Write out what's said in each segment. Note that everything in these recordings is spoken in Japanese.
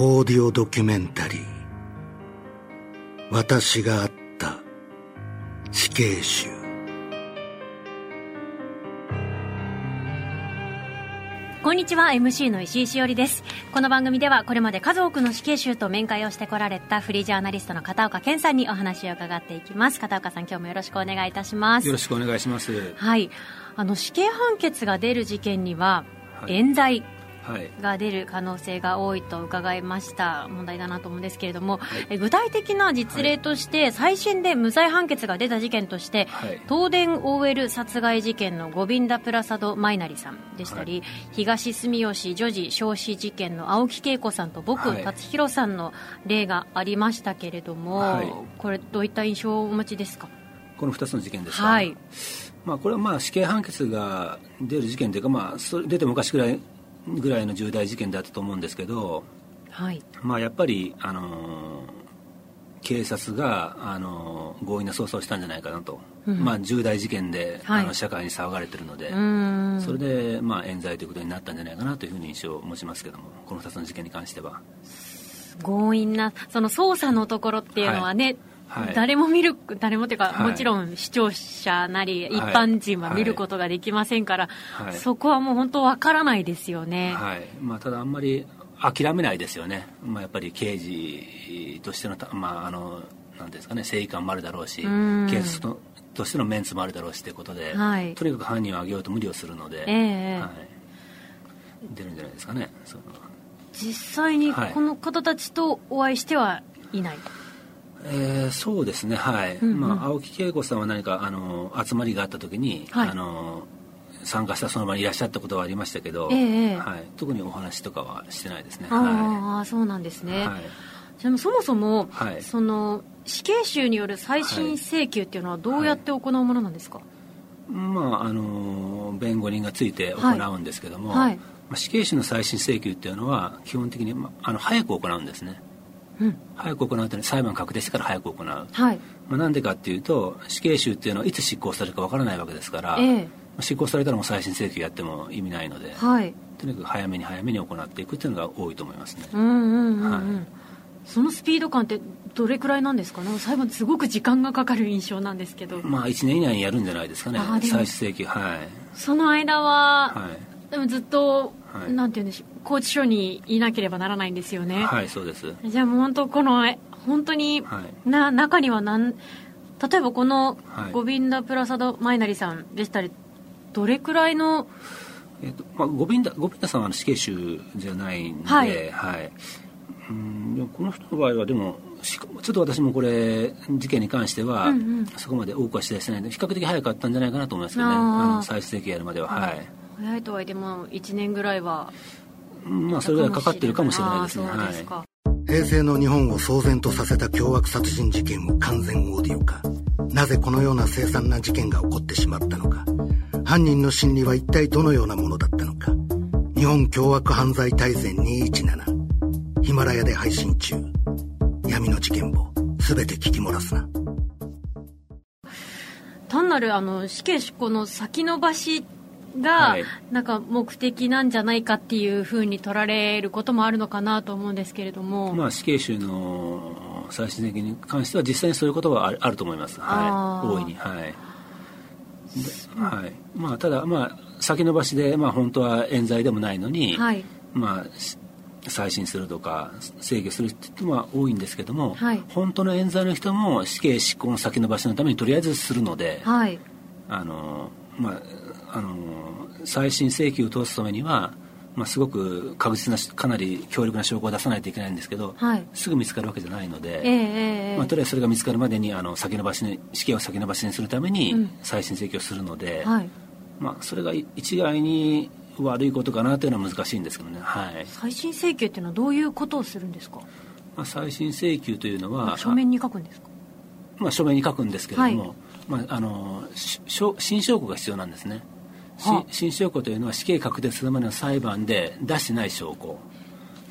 オーディオドキュメンタリー。私があった。死刑囚。こんにちは。MC の石井しおりです。この番組ではこれまで数多くの死刑囚と面会をしてこられたフリージャーナリストの片岡健さんにお話を伺っていきます。片岡さん今日もよろしくお願いいたします。よろしくお願いします。はい。あの死刑判決が出る事件には、はい、冤罪が出る可能性が多いと伺いました。問題だなと思うんですけれども、はい、具体的な実例として、再審で無罪判決が出た事件として、はい、東電 OL 殺害事件のゴビンダ・プラサド・マイナリさんでしたり、はい、東住吉女児焼死事件の青木恵子さんと僕、達弘さんの例がありましたけれども、これどういった印象をお持ちですか？この2つの事件ですか、はい。まあ、これはまあ死刑判決が出る事件というか、まあ、それ出て昔くらいぐらいの重大事件だったと思うんですけど、はい。まあ、やっぱり、あの警察が、あの強引な捜査をしたんじゃないかなと、うん、まあ、重大事件で、はい、あの社会に騒がれてるのでそれで、まあ、冤罪ということになったんじゃないかなというふうに印象を持ちますけどもこの2つの事件に関しては。強引なその捜査のところっていうのはね、はいはい、誰も見る誰もというか、はい、もちろん視聴者なり一般人は見ることができませんから、はい、そこはもう本当わからないですよね、はい。まあ、ただあんまり諦めないですよね、まあ、やっぱり刑事としての,、まあ、あのなんですかね正義感もあるだろうし警察としてのメンツもあるだろうしということで、はい、とにかく犯人を挙げようと無理をするので、えー、はい、出るんじゃないですかね。実際にこの方たちとお会いしてはいない、えー、そうですねはい、うんうん、まあ、青木恵子さんは何かあの集まりがあった時に、はい、あの参加したその場にいらっしゃったことはありましたけど、えー、はい、特にお話とかはしてないですね。あ、はい、あそうなんですね、はい、でもそもそも、はい、その死刑囚による再審請求っていうのはどうやって行うものなんですか、まああの弁護人がついて行うんですけども、死刑囚の再審請求っていうのは基本的に、まあ、あの早く行うんですね早く行うというのは裁判確定してから早く行う、はい。まあ、なんでかっていうと死刑囚っていうのはいつ執行されるかわからないわけですから、えー、執行されたらもう再審請求やっても意味ないので、はい、とにかく早めに早めに行っていくっていうのが多いと思いますね。うんうんうんはい。そのスピード感ってどれくらいなんですか？ね裁判すごく時間がかかる印象なんですけど。まあ1年以内にやるんじゃないですかね。再審請求はい。その間は、はい、でもずっとはい、なんて言うんでしょう拘置所にいなければならないんですよね。はいそうです。じゃあもう本当この本当に、はい、な中にはなん例えばこのゴビンダ・プラサド・マイナリさんでしたりどれくらいのえーとまあ、ゴビンダゴビンダさんは死刑囚じゃないんで、はい、はい、うんこの人の場合はでもちょっと私もこれ事件に関しては、うんうん、そこまで多くは取材してないので比較的早かったんじゃないかなと思いますけどね。あの再出請やるまでは、はい早いとはいえも1年ぐらいはまあそれぐらいかかってるかもしれないですね。はい。平成の日本を騒然とさせた凶悪殺人事件を完全オーディオ化。なぜこのような凄惨な事件が起こってしまったのか。犯人の心理は一体どのようなものだったのか。日本凶悪犯罪大全217ヒマラヤで配信中。闇の事件簿。全て聞き漏らすな。単なるあの死刑執行の先延ばしが、なんか目的なんじゃないかっていうふうに取られることもあるのかなと思うんですけれども、まあ、死刑囚の最終的に関しては実際にそういうことはあると思います、はい、大いに。はい、はい。まあ、ただ、まあ、先延ばしで、まあ、本当は冤罪でもないのに、はい、まあ、再審するとか制御するっていうのは多いんですけども、はい、本当の冤罪の人も死刑執行の先延ばしのためにとりあえずするので、はい、あのまああの再審請求を通すためには、まあ、すごく確実なかなり強力な証拠を出さないといけないんですけど、はい、すぐ見つかるわけじゃないので、えー、まあ、とりあえずそれが見つかるまでにあの先延ばしに死刑を先延ばしにするために再審請求をするので、うんはい、まあ、それが一概に悪いことかなというのは難しいんですけどね、はい、再審請求っていうのはどういうことをするんですか、まあ、再審請求というのは書面に書くんですか？まあ、書面に書くんですけれども、はい、まあ、あの新証拠が必要なんですね新証拠というのは死刑確定するまでの裁判で出してない証拠。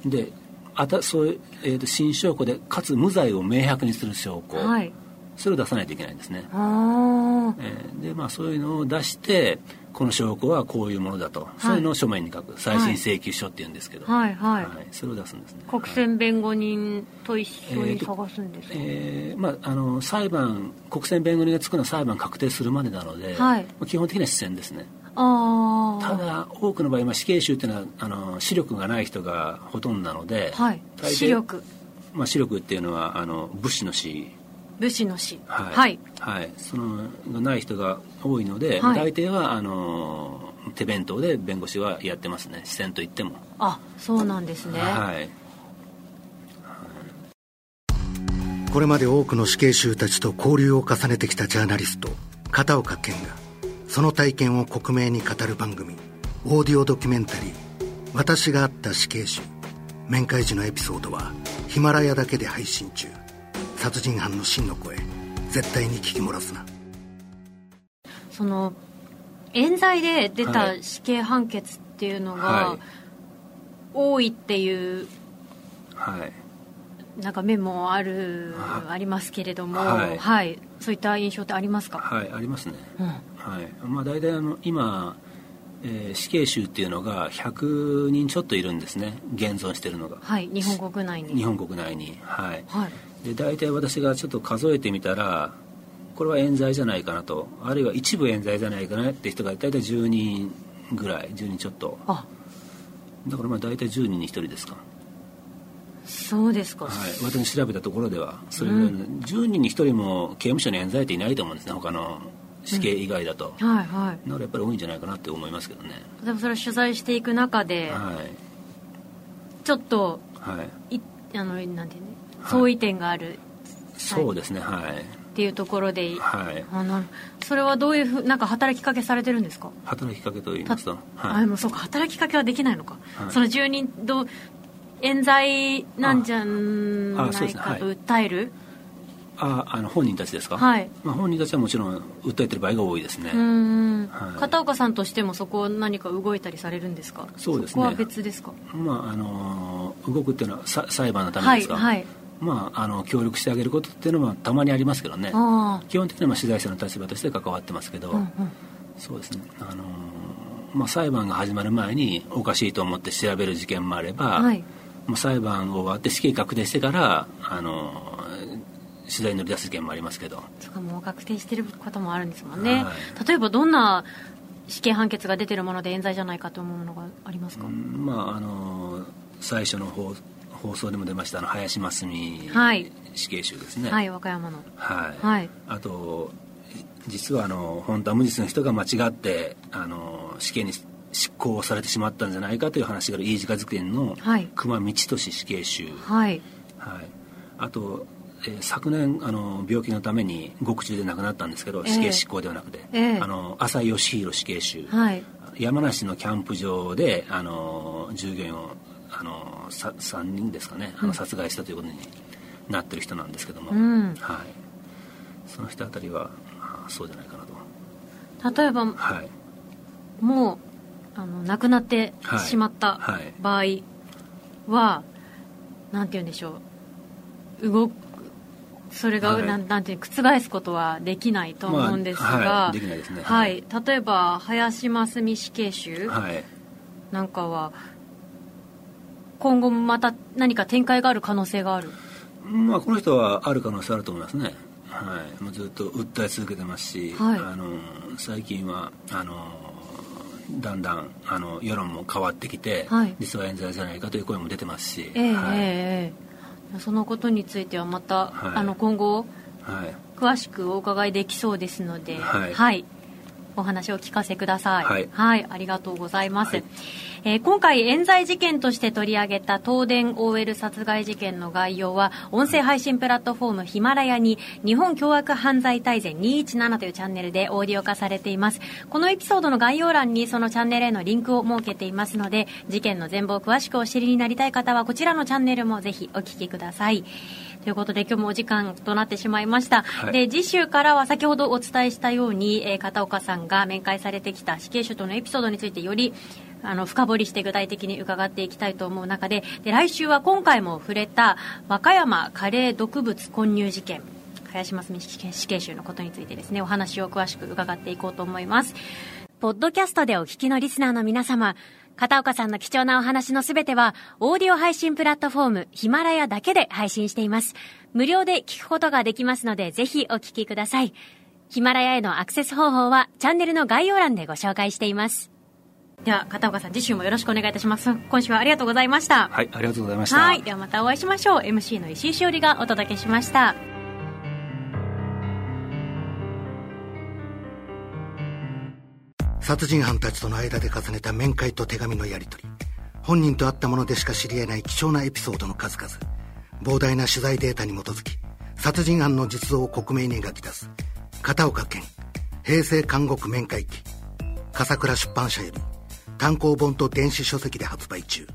であたそういう、えーと、新証拠でかつ無罪を明白にする証拠、はい、それを出さないといけないんですね、えー、でまあそういうのを出してこの証拠はこういうものだと、はい、そういうのを書面に書く。再審請求書っていうんですけど、はい。はい、はい、それを出すんですね。国選弁護人と一緒に探すんですか、えー、えー、まあ、あの裁判国選弁護人がつくのは裁判確定するまでなので、はい、基本的には視線ですね。あただ多くの場合、まあ、死刑囚っていうのはあの視力がない人がほとんどなので、はい、視力、まあ、視力っていうのはあの物資の死。武士の死。はい、はい、はい、そのがない人が多いので、はい、大抵はあの手弁当で弁護士はやってますね。視線といっても。あそうなんですね。はい。これまで多くの死刑囚たちと交流を重ねてきたジャーナリスト片岡健がその体験を克明に語る番組オーディオドキュメンタリー「私があった死刑囚」面会時のエピソードはヒマラヤだけで配信中。殺人犯の真の声絶対に聞き漏らすな。その冤罪で出た死刑判決っていうのが、多いっていうなんか面もあるありますけれども、はい、はい、そういった印象ってありますか？はいありますね、うん、はい。まあ、大体あの今、えー、死刑囚っていうのが100人ちょっといるんですね。現存してるのが。はい日本国内に。日本国内に。はい、はい、で大体私がちょっと数えてみたらこれは冤罪じゃないかなと。あるいは一部冤罪じゃないかなって人が大体10人ぐらい。10人ちょっと。あ。だからまあ大体10人に1人ですかそうですか、はい、私調べたところではそれぐらいの、うん、10人に1人も刑務所に冤罪っていないと思うんですね他の死刑以外だと、うん、はいはい。だからやっぱり多いんじゃないかなって思いますけどね。でもそれを取材していく中で、はい、ちょっと、はい、いあのなんていうね相違点がある、はい、そうですねはい。っていうところで、はい、あのそれはどういうふうなんか働きかけされてるんですか？働きかけと言いますと、はい、あでもそうか働きかけはできないのか、はい、その住人ど冤罪なんじゃないかと訴える？ああの本人たちですか、はい。まあ、本人たちはもちろん訴えてる場合が多いですね。はい、片岡さんとしてもそこ何か動いたりされるんですか？そうですね。そこは別ですか、まあ、あの動くっていうのは裁判のためですか、はい、はい。まあ、あの協力してあげることっていうのはたまにありますけどね。基本的にはまあ取材者の立場として関わってますけど、うんうん、そうですね、あのまあ、裁判が始まる前におかしいと思って調べる事件もあれば、はい、まあ、裁判終わって死刑確定してから、あの取材に乗り出す事件もありますけど。そかもう確定してることもあるんですもんね、はい、例えばどんな死刑判決が出てるもので冤罪じゃないかと思うのがありますか、まああの最初の方放送でも出ましたあの林真澄死刑囚ですね。はい和歌山の。はい、はい、あと実はあの本当は無実の人が間違ってあの死刑に執行されてしまったんじゃないかという話がある飯塚学園の熊道俊死刑囚。はい、はい、あと、えー、昨年あの病気のために獄中で亡くなったんですけど、死刑執行ではなくて、えー、あの浅井義弘死刑囚、はい、山梨のキャンプ場であの従業員をあのさ3人ですかねあの殺害したということになってる人なんですけども、うん、はい、その人あたりは、まあ、そうじゃないかなと。例えば、はい、もうあの亡くなってしまった場合は、なんて言うんでしょう。動くそれが、はい、なんなんていう覆すことはできないと思うんですが、はい、例えば林真澄死刑囚なんかは今後もまた何か展開がある可能性がある？まあこの人はある可能性あると思いますね。はい。もうずっと訴え続けてますし、はい、あの最近はあのだんだんあの世論も変わってきて、はい、実は冤罪じゃないかという声も出てますし、えー、はい、えー、そのことについてはまた、はい、あの今後、はい、詳しくお伺いできそうですので、はい、はい、お話を聞かせください、はい、ありがとうございます。えー、今回冤罪事件として取り上げた東電 OL 殺害事件の概要は音声配信プラットフォームヒマラヤに日本凶悪犯罪大全217というチャンネルでオーディオ化されています。このエピソードの概要欄にそのチャンネルへのリンクを設けていますので事件の全貌を詳しくお知りになりたい方はこちらのチャンネルもぜひお聞きください。ということで今日もお時間となってしまいました、はい、で次週からは先ほどお伝えしたように、えー、片岡さんが面会されてきた死刑囚とのエピソードについてよりあの深掘りして具体的に伺っていきたいと思う中でで来週は今回も触れた和歌山カレー毒物混入事件林真澄死刑囚のことについてですねお話を詳しく伺っていこうと思いますポッドキャストでお聞きのリスナーの皆様、片岡さんの貴重なお話のすべては、オーディオ配信プラットフォーム、ヒマラヤだけで配信しています。無料で聞くことができますので、ぜひお聞きください。ヒマラヤへのアクセス方法は、チャンネルの概要欄でご紹介しています。では、片岡さん、次週もよろしくお願いいたします。今週はありがとうございました。はい、ありがとうございました。はい、ではまたお会いしましょう。MC の石井しおりがお届けしました。殺人犯たちとの間で重ねた面会と手紙のやり取り本人と会ったものでしか知り得ない貴重なエピソードの数々膨大な取材データに基づき殺人犯の実像を克明に描き出す片岡健平成監獄面会記笠倉出版社より単行本と電子書籍で発売中。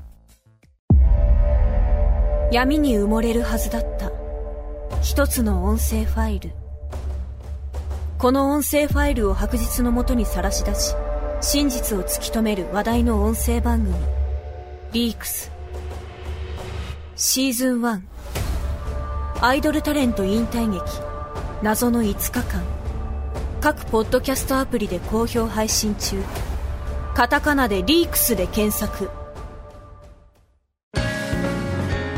闇に埋もれるはずだった。一つの音声ファイル。この音声ファイルを白日のもとにさらし出し真実を突き止める話題の音声番組。リークス。シーズン1アイドルタレント引退劇。謎の5日間。各ポッドキャストアプリで好評配信中。カタカナでリークスで検索。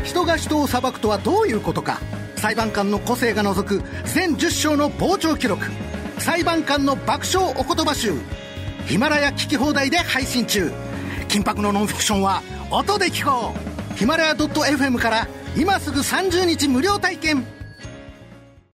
人が人を裁くとはどういうことか。裁判官の個性が除く全10章の傍聴記録。裁判官の爆笑お言葉集。ヒマラヤ聞き放題で配信中。緊迫のノンフィクションは音で聞こう。ヒマラヤ .fm から今すぐ30日無料体験。